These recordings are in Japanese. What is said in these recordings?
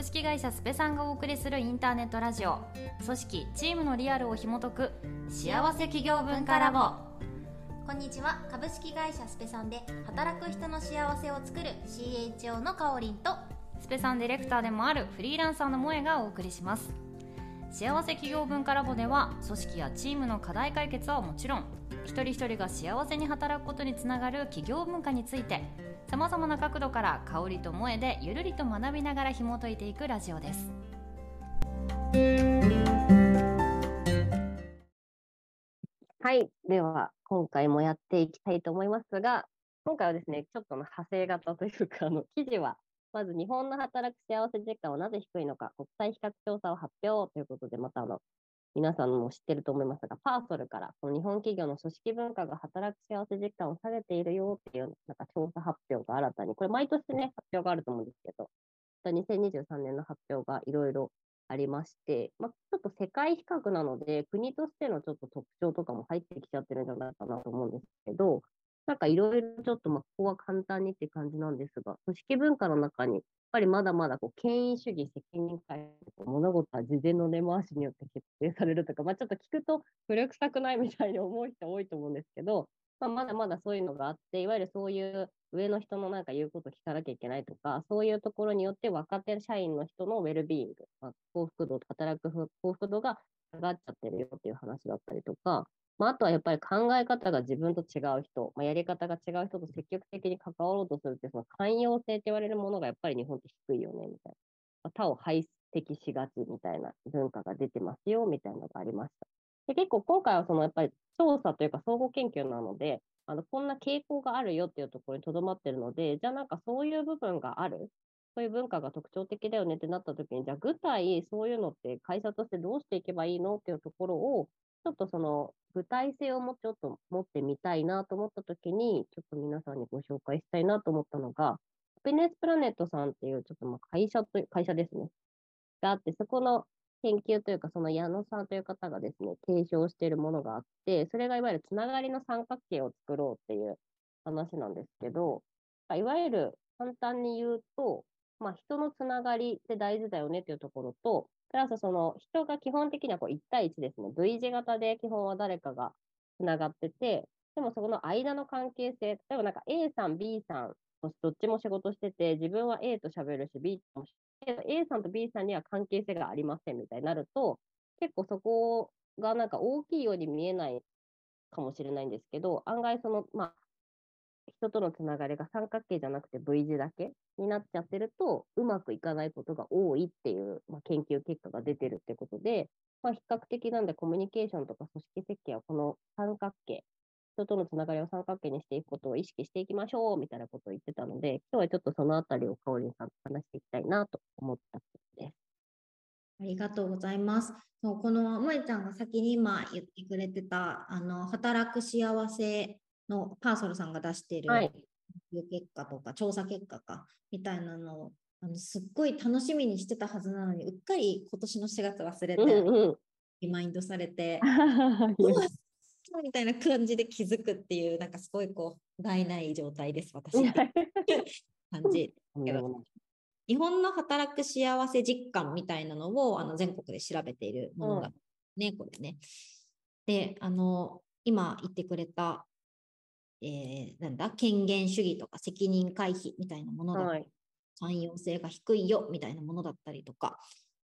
株式会社スペさんがお送りするインターネットラジオ。組織チームのリアルを紐解く。幸せ企業文化ラボ。こんにちは。株式会社スペさんで働く人の幸せを作る CHO のかおりんとスペさんディレクターでもあるフリーランサーの萌えがお送りします。幸せ企業文化ラボでは組織やチームの課題解決はもちろん一人一人が幸せに働くことにつながる企業文化についてさまざまな角度から香りと萌えでゆるりと学びながら紐解いていくラジオですはい。では、今回もやっていきたいと思いますが、今回はですね、ちょっとの派生型というか、あの、記事は、まず日本の働く幸せ実感はなぜ低いのか、国際比較調査を発表ということで、またあの、皆さんも知ってると思いますが、パーソルから、この日本企業の組織文化が働く幸せ実感を下げているよっていう、なんか調査発表が新たに、これ毎年ね、発表があると思うんですけど、2023年の発表がいろいろありまして、まあ、ちょっと世界比較なので、国としてのちょっと特徴とかも入ってきちゃってるんじゃないかなと思うんですけど、なんかいろいろちょっと、まあ、ここは簡単にって感じなんですが、組織文化の中に、ぱりまだまだこう権威主義、責任感、物事は事前の根回しによって決定されるとか、まあ、ちょっと聞くと古臭くないみたいに思う人多いと思うんですけど、まあ、まだまだそういうのがあって、いわゆるそういう上の人のなんか言うこと聞かなきゃいけないとか、そういうところによって若手社員の人のウェルビーイング、まあ、幸福度、働く幸福度が上がっちゃってるよっていう話だったりとか、まあ、あとはやっぱり考え方が自分と違う人、まあ、やり方が違う人と積極的に関わろうとするって、その寛容性って言われるものがやっぱり日本って低いよね、みたいな。まあ、他を排斥しがちみたいな文化が出てますよ、みたいなのがありました。で結構今回はそのやっぱり調査というか総合研究なので、あのこんな傾向があるよっていうところにとどまってるので、じゃあなんかそういう部分がある、そういう文化が特徴的だよねってなった時に、じゃあ具体そういうのって会社としてどうしていけばいいのっていうところを、ちょっとその具体性をもうちょっと持ってみたいなと思った時に、ちょっと皆さんにご紹介したいなと思ったのが、ハピネスプラネットさんっていうちょっとまあ会社という会社ですね。があって、そこの研究というか、その矢野さんという方がですね、提唱しているものがあって、それがいわゆるつながりの三角形を作ろうっていう話なんですけど、いわゆる簡単に言うと、まあ、人のつながりって大事だよねっていうところと、プラスその人が基本的にはこう1対1ですね。V 字型で基本は誰かがつながってて、でもそこの間の関係性、例えばなんか A さん、B さん、どっちも仕事してて、自分は A と喋るし、B とも A さんと B さんには関係性がありませんみたいになると、結構そこがなんか大きいように見えないかもしれないんですけど、案外その、まあ、人とのつながりが三角形じゃなくて V 字だけになっちゃってると、うまくいかないことが多いっていう、まあ、研究結果が出てるってことで、まあ、比較的なんでコミュニケーションとか組織設計はこの三角形、人とのつながりを三角形にしていくことを意識していきましょうみたいなことを言ってたので、今日はちょっとそのあたりをかおりんさんと話していきたいなと思ったことです。ありがとうございます。そうこの萌ちゃんが先に今言ってくれてたあの働く幸せのパーソルさんが出しているはい研究結果とか調査結果かみたいなのをあのすっごい楽しみにしてたはずなのにうっかり今年の4月忘れて、うんうん。リマインドされて みたいな感じで気づくっていうなんかすごいこう害ない状態です私感じけど日本の働く幸せ実感みたいなのをあの全国で調べているものがね、これね。で、あの、今言ってくれた、えーなんだ、権限主義とか責任回避みたいなものだ。ったりはい。寛容性が低いよみたいなものだったりとか、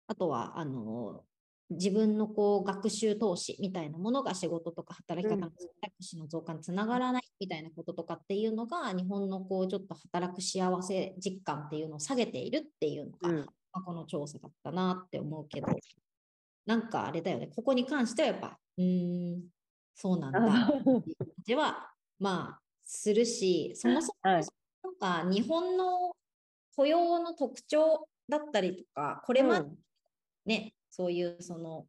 あとは、あの、自分のこう学習投資みたいなものが仕事とか働き方の選択肢の増加につながらないみたいなこととかっていうのが日本のこうちょっと働く幸せ実感っていうのを下げているっていうのが、うん。まあこの調査だったなって思うけど。なんかあれだよね。ここに関してはやっぱうーんそうなんだっていう感じはまあするしそもそもはい。なんか日本の雇用の特徴だったりとかこれまでうん。ね、そういうその、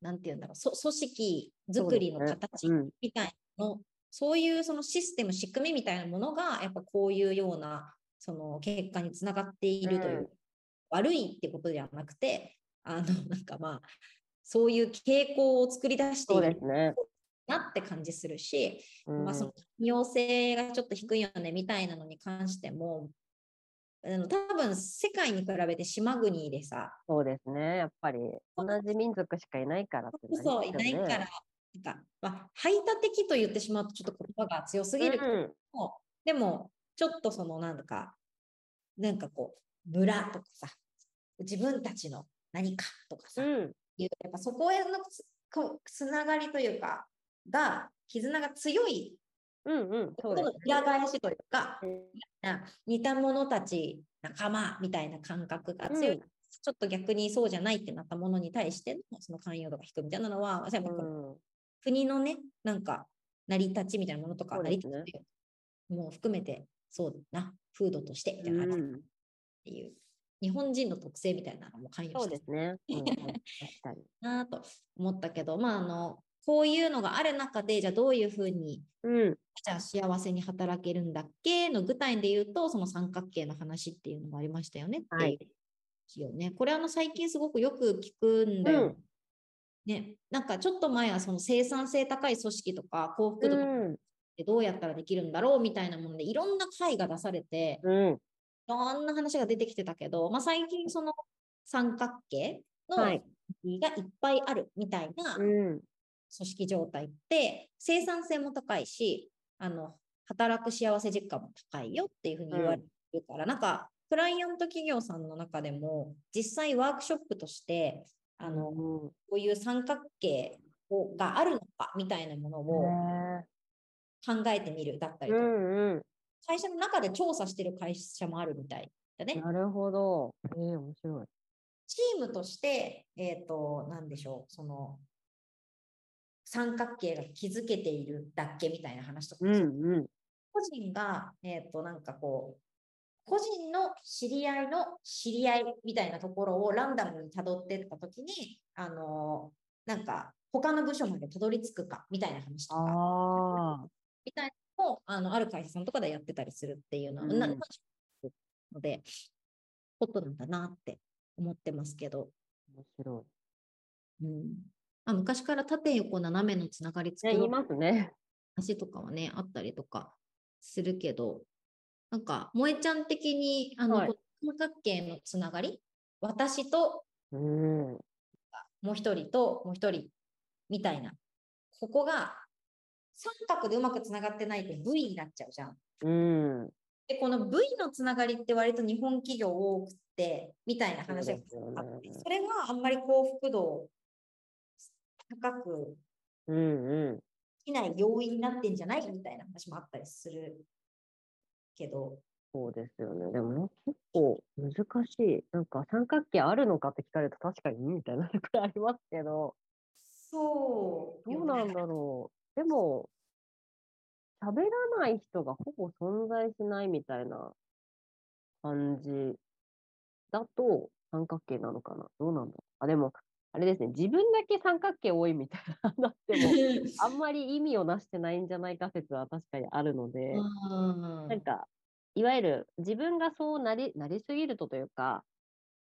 なんていうんだろう、そ組織作りの形うん。みたいなの、そういうそのシステム、仕組みみたいなものが、やっぱこういうようなその結果につながっているという、うん。悪いってことではなくて、あの、なんかまあ、そういう傾向を作り出してそいうるですね。なって感じするし、うんまあ、その寛容性がちょっと低いよねみたいなのに関しても、あの多分世界に比べて島国でさ、そうですね。やっぱり同じ民族しかいないからってそうそういないから、なんか、まあ、排他的と言ってしまうとちょっと言葉が強すぎるけども、でも、ちょっとそのなんか、なんかこう、村とかさ、自分たちの何かとかさ、うん。いうやっぱそこへのつながりというか、が、絆が強いうんうん。そうですの裏返しというか、ね。な似た者たち、仲間みたいな感覚が強い。うん。ちょっと逆にそうじゃないってなったものに対してのその寛容度が低いみたいなのは、やっぱこううん。国のね、なんか成り立ちみたいなものとか、成り立ちも含めて、そうだな、風土としてみたいな話。っうん。ていう、日本人の特性みたいなのも関与してそうですね。うん なと思ったけど、まあ、あの、こういうのがある中で、じゃあどういうふうに、うん。じゃあ幸せに働けるんだっけ？の具体で言うと、その三角形の話っていうのがありましたよね。はいよね。これあの最近すごくよく聞くんだよ。うんね、なんかちょっと前はその生産性高い組織とか幸福度。ってどうやったらできるんだろうみたいなものでいろんな会が出されてうん。いろんな話が出てきてたけど、まあ、最近その三角形のはいがいっぱいあるみたいな組うん。織状態って生産性も高いしあの働く幸せ実感も高いよっていうふうに言われてるから、なんかクライアント企業さんの中でも実際ワークショップとしてあの、こういう三角形をがあるのかみたいなものをへ考えてみるだったーりとか、うんうん。会社の中で調査してる会社もあるみたいだね。なるほど。ええ面白い。チームとして、えっ、と、なんでしょう、その、三角形が築けているだっけみたいな話とか、うんうん。個人が、えっ、と、なんかこう、個人の知り合いの知り合いみたいなところをランダムに辿ってったときに、あのなんか、他の部署までたどり着くかみたいな話とか。みたいなのを、あの、ある会社さんとかでやってたりするっていうのは、うんなので、ホットなんだなって思ってますけど、面白うんまあ、昔から縦横斜めのつながり作る言いますね。話とかはね、あったりとかするけど、なんか、萌えちゃん的に、あの、はい三角形のつながり、私とうん。もう一人ともう一人みたいな、ここが三角でうまくつながってないと V になっちゃうじゃん。うん。で、この V のつながりって割と日本企業多くて、みたいな話があって、それがあんまり幸福度を高くうんうん。できない要因になってんじゃないみたいな話もあったりするけど、そうですよね。でもね、結構難しい。なんか三角形あるのかって聞かれると確かにみたいなところありますけど、そうどうなんだろう。でも、喋らない人がほぼ存在しないみたいな感じだと三角形なのかな。どうなんだろう。あ、でも、あれですね。自分だけ三角形多いみたいな。だっても、あんまり意味をなしてないんじゃないか説は確かにあるので、うんなんか、いわゆる自分がそうなり、なりすぎるとというか、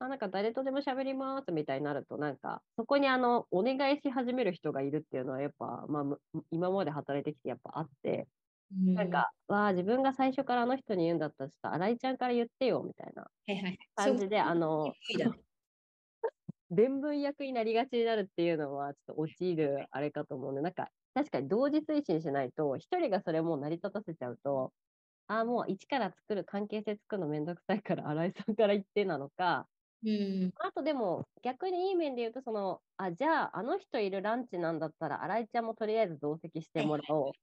あなんか誰とでも喋りますみたいになると、なんか、そこにあの、お願いし始める人がいるっていうのは、やっぱ、まあむ、今まで働いてきてやっぱあって、なんか、わあ、自分が最初からあの人に言うんだったら、ちょっと新井ちゃんから言ってよ、みたいなはいはい、感じで、あの、そういう伝聞役になりがちになるっていうのは、ちょっと陥るあれかと思うんで、なんか、確かに同時推進しないと、一人がそれもう成り立たせちゃうと、ああ、もう一から作る、関係性作るのめんどくさいから、新井さんから言ってなのか、うん。あとでも、逆にいい面で言うと、その、あ、じゃあ、あの人いるランチなんだったら、新井ちゃんもとりあえず同席してもらおう。っ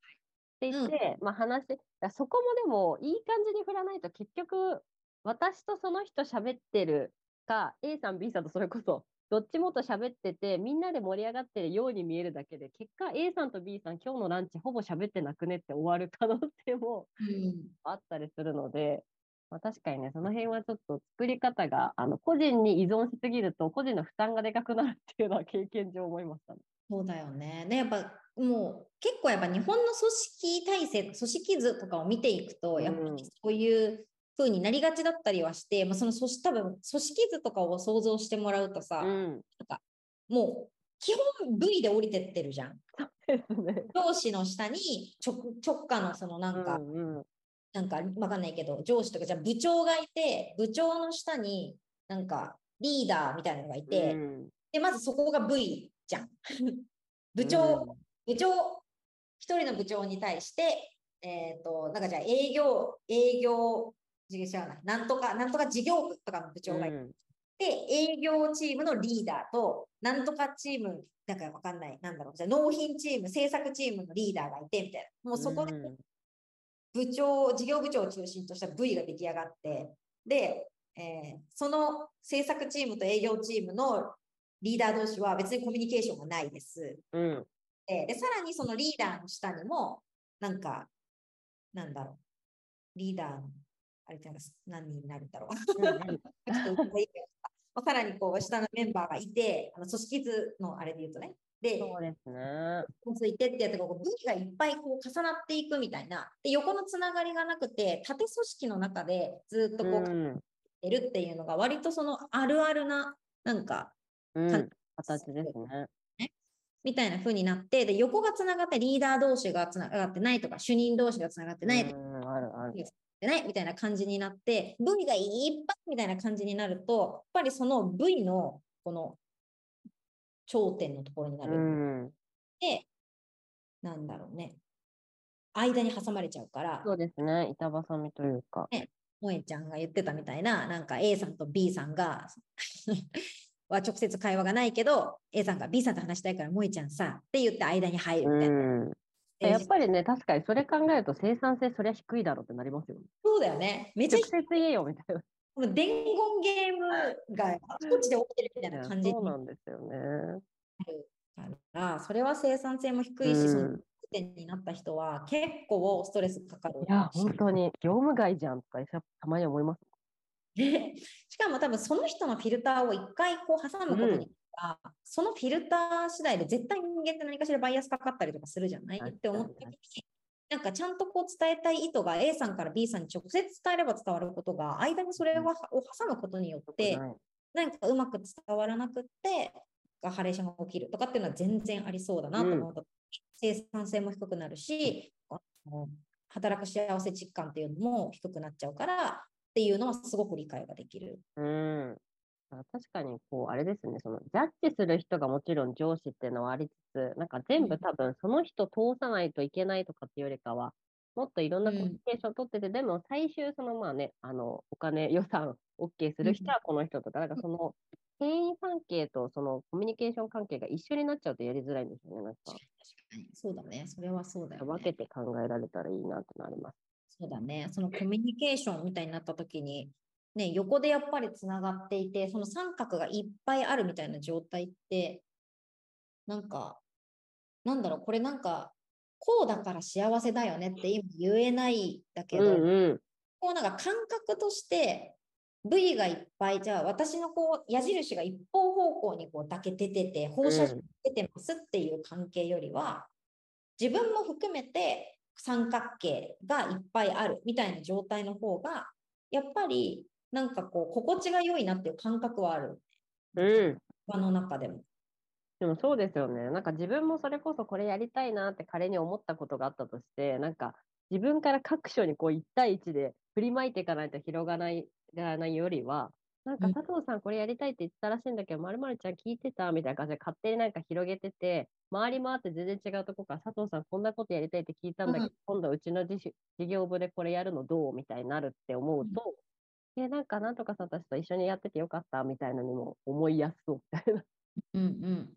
て言って、まあ話そこもでも、いい感じに振らないと、結局、私とその人喋ってるか、A さん、B さんとそれこそ、どっちもと喋ってて、みんなで盛り上がってるように見えるだけで、結果 A さんと B さん、今日のランチほぼ喋ってなくねって終わる可能性もうんあったりするので、まあ、確かにね、その辺はちょっと作り方が、あの、個人に依存しすぎると、個人の負担がでかくなるっていうのは経験上思いましたね。そうだよね。で、やっぱもう結構やっぱ日本の組織体制、組織図とかを見ていくと、やっぱうんりそういう風になりがちだったりはして、まあ、その組織多分組織図とかを想像してもらうとさ、うん。もう基本 V で降りてってるじゃん。上司の下に直直下のそのなんか、うんうん。なんかわかんないけど、上司とか、じゃあ部長がいて、部長の下になんかリーダーみたいなのがいて、うんで、まずそこが V じゃん。部長、部長、一人の部長に対して、えっ、と、なんかじゃあ営業、営業、違うな、なんとか、なんとか事業部とかの部長がいて、うん営業チームのリーダーと、なんとかチーム、なんかわかんない、なんだろう、じゃあ納品チーム、制作チームのリーダーがいて、みたいな。もうそこでうん部長、事業部長を中心とした V が出来上がって、で、えーその制作チームと営業チームのリーダー同士は別にコミュニケーションがないです。うんで、でさらにそのリーダーの下にも、なんか、なんだろう、リーダーの、あれってなんか何人になるんだろう。まあさらにこう下のメンバーがいて、あの組織図のあれで言うとね。で、そうですね。ついてってやってこう武器がいっぱいこう重なっていくみたいな。で、横のつながりがなくて、縦組織の中でずっとこう、うるっていうのが割とそのあるあるな、なんか、うん、形ですね。みたいな風になって、で、横がつながってリーダー同士がつながってないとか、主任同士がつながってないとかうん、あるある。でないみたいな感じになって、V がいっぱいみたいな感じになると、やっぱりその V のこの頂点のところになうる。ん、で、なんだろうね。間に挟まれちゃうから、そうですね。板挟みというか。萌えちゃんが言ってたみたいな、なんか A さんと B さんが、は直接会話がないけど、A さんが B さんと話したいから、萌えちゃんさ、って言って間に入るみたいな。うん。やっぱりね、確かにそれ考えると生産性そりゃ低いだろうってなりますよね。そうだよね。めちゃ直接言えよみたいな。この伝言ゲームがあちこちで起きてるみたいな感じにそうななんですよね。るから、それは生産性も低いし、うんその点になった人は結構ストレスかかる。いや、本当に業務外じゃんとかたまに思います。で しかも多分その人のフィルターを一回こう挟むことによっては、そのフィルター次第で絶対人間って何かしらバイアスかかったりとかするじゃない？って思った時に、なんかちゃんとこう伝えたい意図が A さんから B さんに直接伝えれば伝わることが、間にそれをを挟むことによって、はい何かうまく伝わらなくって、ハレーションが起きるとかっていうのは全然ありそうだなと思った、生産性も低くなるし、働く幸せ実感っていうのも低くなっちゃうからっていうのはすごく理解ができる。うん。あ確かに、こう、あれですね、その、ジャッジする人がもちろん上司っていうのはありつつ、なんか全部多分その人通さないといけないとかっていうよりかは、もっといろんなうんコミュニケーションを取ってて、でも最終、そのまあね、あの、お金、予算、OK する人はこの人とか、なんかその、店員関係とそのコミュニケーション関係が一緒になっちゃうとやりづらいんですよね、なんか。そうだね。それはそうだよね。分けて考えられたらいいなってなります。そうだね。そのコミュニケーションみたいになった時に、ね、横でやっぱりつながっていて、その三角がいっぱいあるみたいな状態って、なんか、なんだろう、これなんか、こうだから幸せだよねって今言えないだけうど、んうん。こうなんか感覚として、部位がいっぱい、じゃあ私のこう矢印が一方方向にこうだけ出てて、放射うん出てますっていう関係よりは、自分も含めて三角形がいっぱいあるみたいな状態の方が、やっぱりなんかこう心地が良いなっていう感覚はある。うん。場の中でも。でもそうですよね。なんか自分もそれこそこれやりたいなって仮に思ったことがあったとして、なんか自分から各所にこう1対1で振りまいていかないと広がないがないよりは、なんかうん佐藤さんこれやりたいって言ってたらしいんだけど、まるまるちゃん聞いてたみたいな感じで勝手になんか広げてて、回り回って全然違うとこから佐藤さんこんなことやりたいって聞いたんだけど、うん今度うちの事業部でこれやるのどうみたいになるって思うと、え、なんかなんとかさんたちと一緒にやっててよかったみたいなのにも思いやすそうみたいな。うんうん。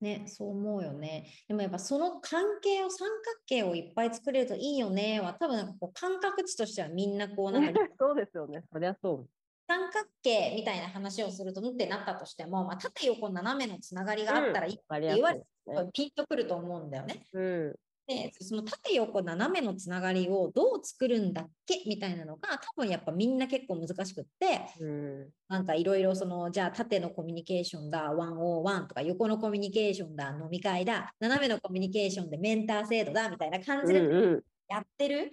ね、そう思うよね。でもやっぱその関係を三角形をいっぱい作れるといいよねは多分なんかこう感覚値としてはみんなこうなんか そうですよね。そりゃそう。三角形みたいな話をするとうんってなったとしても、まあ、縦横斜めのつながりがあったらいいわかりやすい言われですね。ピンとくると思うんだよね。うん。で、その縦横斜めのつながりをどう作るんだっけ？みたいなのが多分やっぱみんな結構難しくって、うん。なんかいろいろその、じゃあ縦のコミュニケーションだ101とか横のコミュニケーションだ飲み会だ、斜めのコミュニケーションでメンター制度だみたいな感うんじでうん。やってる、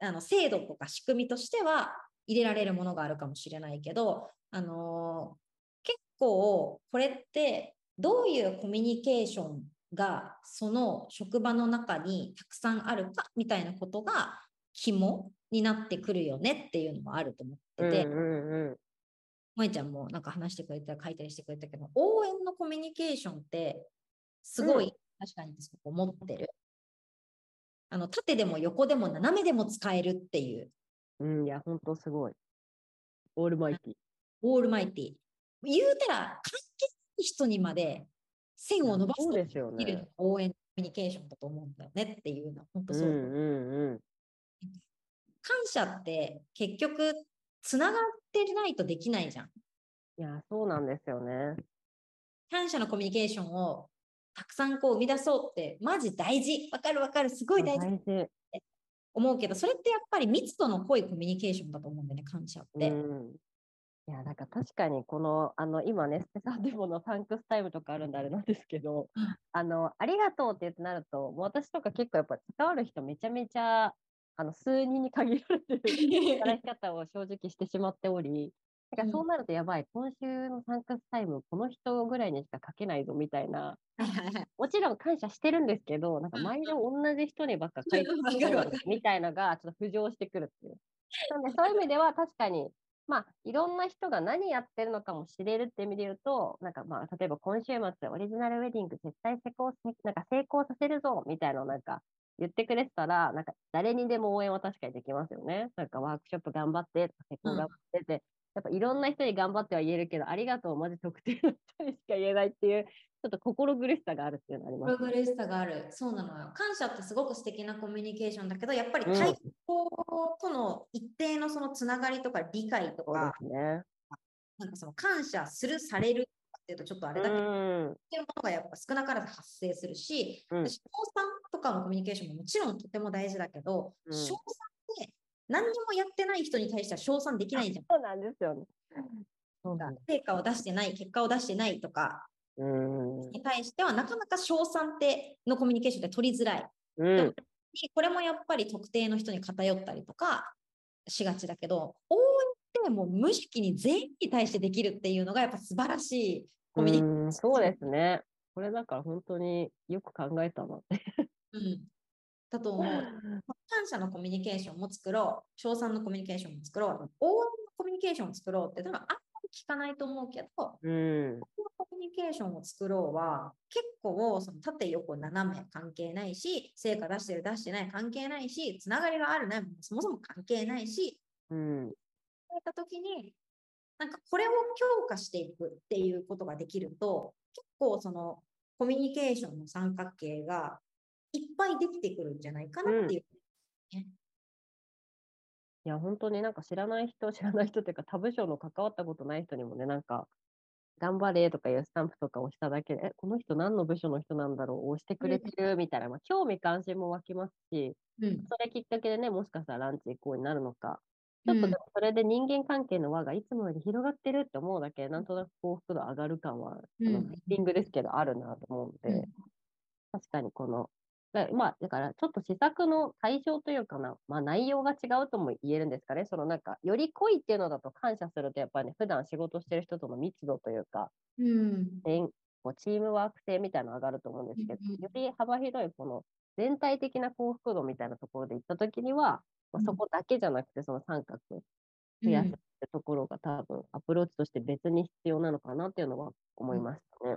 あの制度とか仕組みとしては入れられるものがあるかもしれないけど、あのー結構これってどういうコミュニケーションがその職場の中にたくさんあるかみたいなことが肝になってくるよねっていうのもあると思ってて、うんうんうん。萌ちゃんもなんか話してくれた書いたりしてくれたけど応援のコミュニケーションってすごい、うん。確かにすごく思ってる。あの縦でも横でも斜めでも使えるっていう。うん、いや、本当すごい。オールマイティ。オールマイティ。言うたら関係ない人にまで線を伸ばすとができるの。応援コミュニケーションだと思うんだよねっていうのは本当そう、うんうんうん。感謝って結局つながってないとできないじゃんいや、そうなんですよね。感謝のコミュニケーションをたくさんこう生み出そうってマジ大事わかるわかるすごい大事大事。思うけどそれってやっぱり密度の濃いコミュニケーションだと思うんだよね感謝って、うん。いや、なんか確かにこの、あの、今ね、スペさんでものサンクスタイムとかあるんであれなんですけど、うん。あの、ありがとうって言ってなると、もう私とか結構やっぱ関わる人めちゃめちゃ、あの、数人に限られてる働き方を正直してしまっており、だからそうなるとやばい、今週のサンクスタイム、この人ぐらいにしか書けないぞみたいな、もちろん感謝してるんですけど、なんか毎度同じ人にばっか書いてるみたいのがちょっと浮上してくるっていう。なんでそういう意味では確かに、まあ、いろんな人が何やってるのかも知れるって意味で言うと、なんかまあ、例えば今週末オリジナルウェディング絶対成功なんか成功させるぞみたいなのなんか言ってくれてたら、なんか誰にでも応援は確かにできますよね。なんかワークショップ頑張ってとか、成功頑張ってって、やっぱいろんな人に頑張っては言えるけど、ありがとう、マジ特定の人にしか言えないっていう、ちょっと心苦しさがあるっていうのありプます。ログレスさがあるそうなのよ感謝ってすごく素敵なコミュニケーションだけどやっぱりうん対方との一定のそのつながりとか理解とか、ですね。なんかその感謝するされるっていうとちょっとあれだけど、うん。っていうものがやっぱ少なからず発生するし、うん賞賛とかのコミュニケーションももちろんとても大事だけど、うん賞賛って何にもやってない人に対しては賞賛できないじゃん。そうなんですよね。そうなんです。成果を出してない、結果を出してないとかうん。に対しては、なかなか賞賛ってのコミュニケーションって取りづらい。うん。これもやっぱり特定の人に偏ったりとかしがちだけど、応援ってもう無意識に全員に対してできるっていうのがやっぱ素晴らしいコミュニケーションうんそうですね。これだから本当によく考えたなって。うん、だと思う。感謝のコミュニケーションも作ろう、賞賛のコミュニケーションも作ろう、応援のコミュニケーションを作ろうって多分あんまり聞かないと思うけど、コミュニケーションを作ろうは結構その縦横斜め関係ないし、成果出してる出してない関係ないし、つながりがあるないもそもそも関係ないし、うん。そういった時になんかこれを強化していくっていうことができると、結構そのコミュニケーションの三角形がいっぱいできてくるんじゃないかなっていう。いや、本当になんか知らない人、知らない人っていうか、他部署の関わったことない人にもね、なんか、頑張れとかいうスタンプとか押しただけで、え、この人何の部署の人なんだろう、押してくれてる？みたいな、まあ、興味関心も湧きますし、うん。それきっかけでね、もしかしたらランチ行こうになるのか、ちょっとうん。でもそれで人間関係の輪がいつもより広がってるって思うだけで、なんとなく幸福度上がる感は、うん。フィーリングですけど、あるなと思うので、うん。確かにこの、だまあ、だからちょっと施策の対象というかな、まあ内容が違うとも言えるんですかね。そのなんか、より濃いっていうのだと感謝すると、やっぱりね、普段仕事してる人との密度というか、うん。全こうチームワーク性みたいなの上がると思うんですけどより幅広いこの全体的な幸福度みたいなところで行ったときには、まあ、うん。そこだけじゃなくて、その三角増やすってところが多分アプローチとして別に必要なのかなっていうのは思いましたね。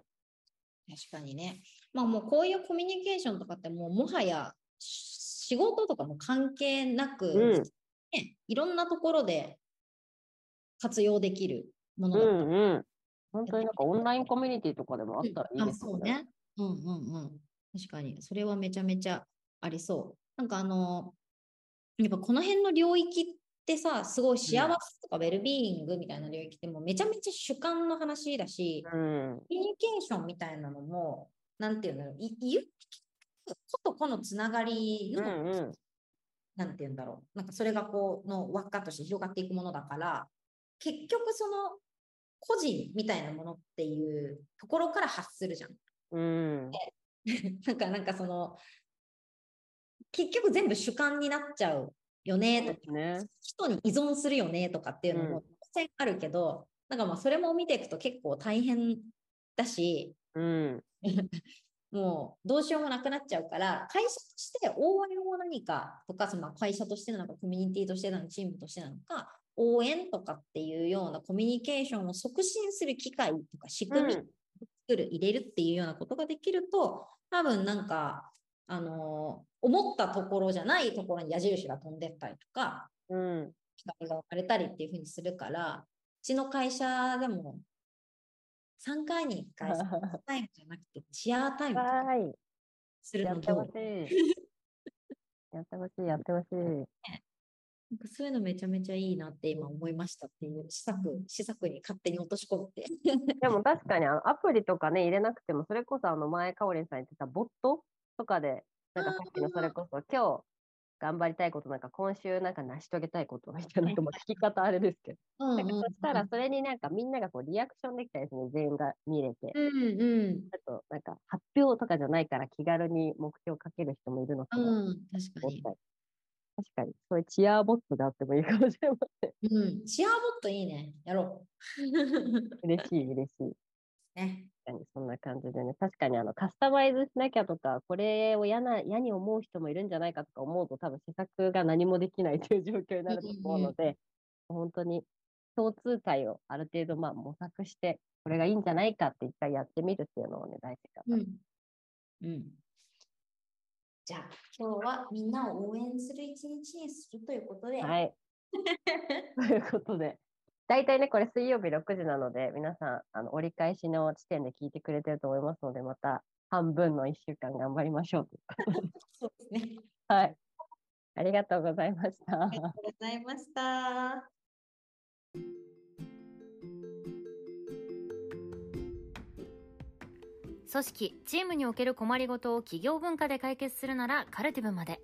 確かにね。まあもうこういうコミュニケーションとかってもうもはやし仕事とかも関係なく、うんね、いろんなところで活用できるものうだとんうん。本当になんかオンラインコミュニティとかでもあったらいいあですよね。そうね。うんうんうん。確かに。それはめちゃめちゃありそう。なんかあの、やっぱこの辺の領域ってさ、すごい幸せとかウェルビーイングみたいな領域ってもうめちゃめちゃ主観の話だし、うん。コミュニケーションみたいなのも、なんていうんだろう、い言うことこのつながりうの、んうん。なんていうんだろう、なんかそれがこう、の輪っかとして広がっていくものだから、結局その、個人みたいなものっていうところから発するじゃん。うん。なんか、なんかその、結局全部主観になっちゃうよねとか、ね。人に依存するよねとかっていうのうんも当然あるけど、なんかまあそれも見ていくと結構大変だし、うん。もうどうしようもなくなっちゃうから、会社として応援を何かとか、その会社としてなのか、コミュニティとしてなのか、チームとしてなのか、応援とかっていうようなコミュニケーションを促進する機会とか仕組みを作る、入れるっていうようなことができると、多分なんか、あのー思ったところじゃないところに矢印が飛んでったりとか、うん。光が分かれたりっていうふうにするから、うちの会社でも3回に1回、タイムじゃなくてチアタイム。するのやってい。やってほしい、やってほしい。なんかそういうのめちゃめちゃいいなって今思いましたっていう施策、施策に勝手に落とし込んで。でも確かにあのアプリとかね、入れなくても、それこそあの前、かおりんさん言ってたボットとかで、なんかさっきのそれこそ、今日頑張りたいことなんか、今週なんか成し遂げたいことみたいな、なんかまあ聞き方あれですけど。うんなんかそしたら、それになんかみんながこうリアクションできたりですね、全員が見れて。うんうんあと、なんか発表とかじゃないから気軽に目標をかける人もいるのかなとうん、確かに。確かに、そういうチアボットがあってもいいかもしれません。うん、チアボットいいね。やろう。嬉しい、嬉しい。ね。確かにそんな感じでね、確かにあのカスタマイズしなきゃとか、これを嫌な嫌に思う人もいるんじゃないかとか思うと、多分施策が何もできないという状況になると思うので、本当に共通点をある程度まあ模索して、これがいいんじゃないかって一回やってみるっていうのをね、大事かな。うん。うん。じゃあ、今日はみんなを応援する一日にするということで、はい。ということで、大体ね、これ水曜日6時なので、皆さん、あの折り返しの地点で聞いてくれてると思いますので、また半分の1週間頑張りましょう。そうですね。はい。ありがとうございました。ありがとうございました。組織チームにおける困りごとを企業文化で解決するならカルティブまで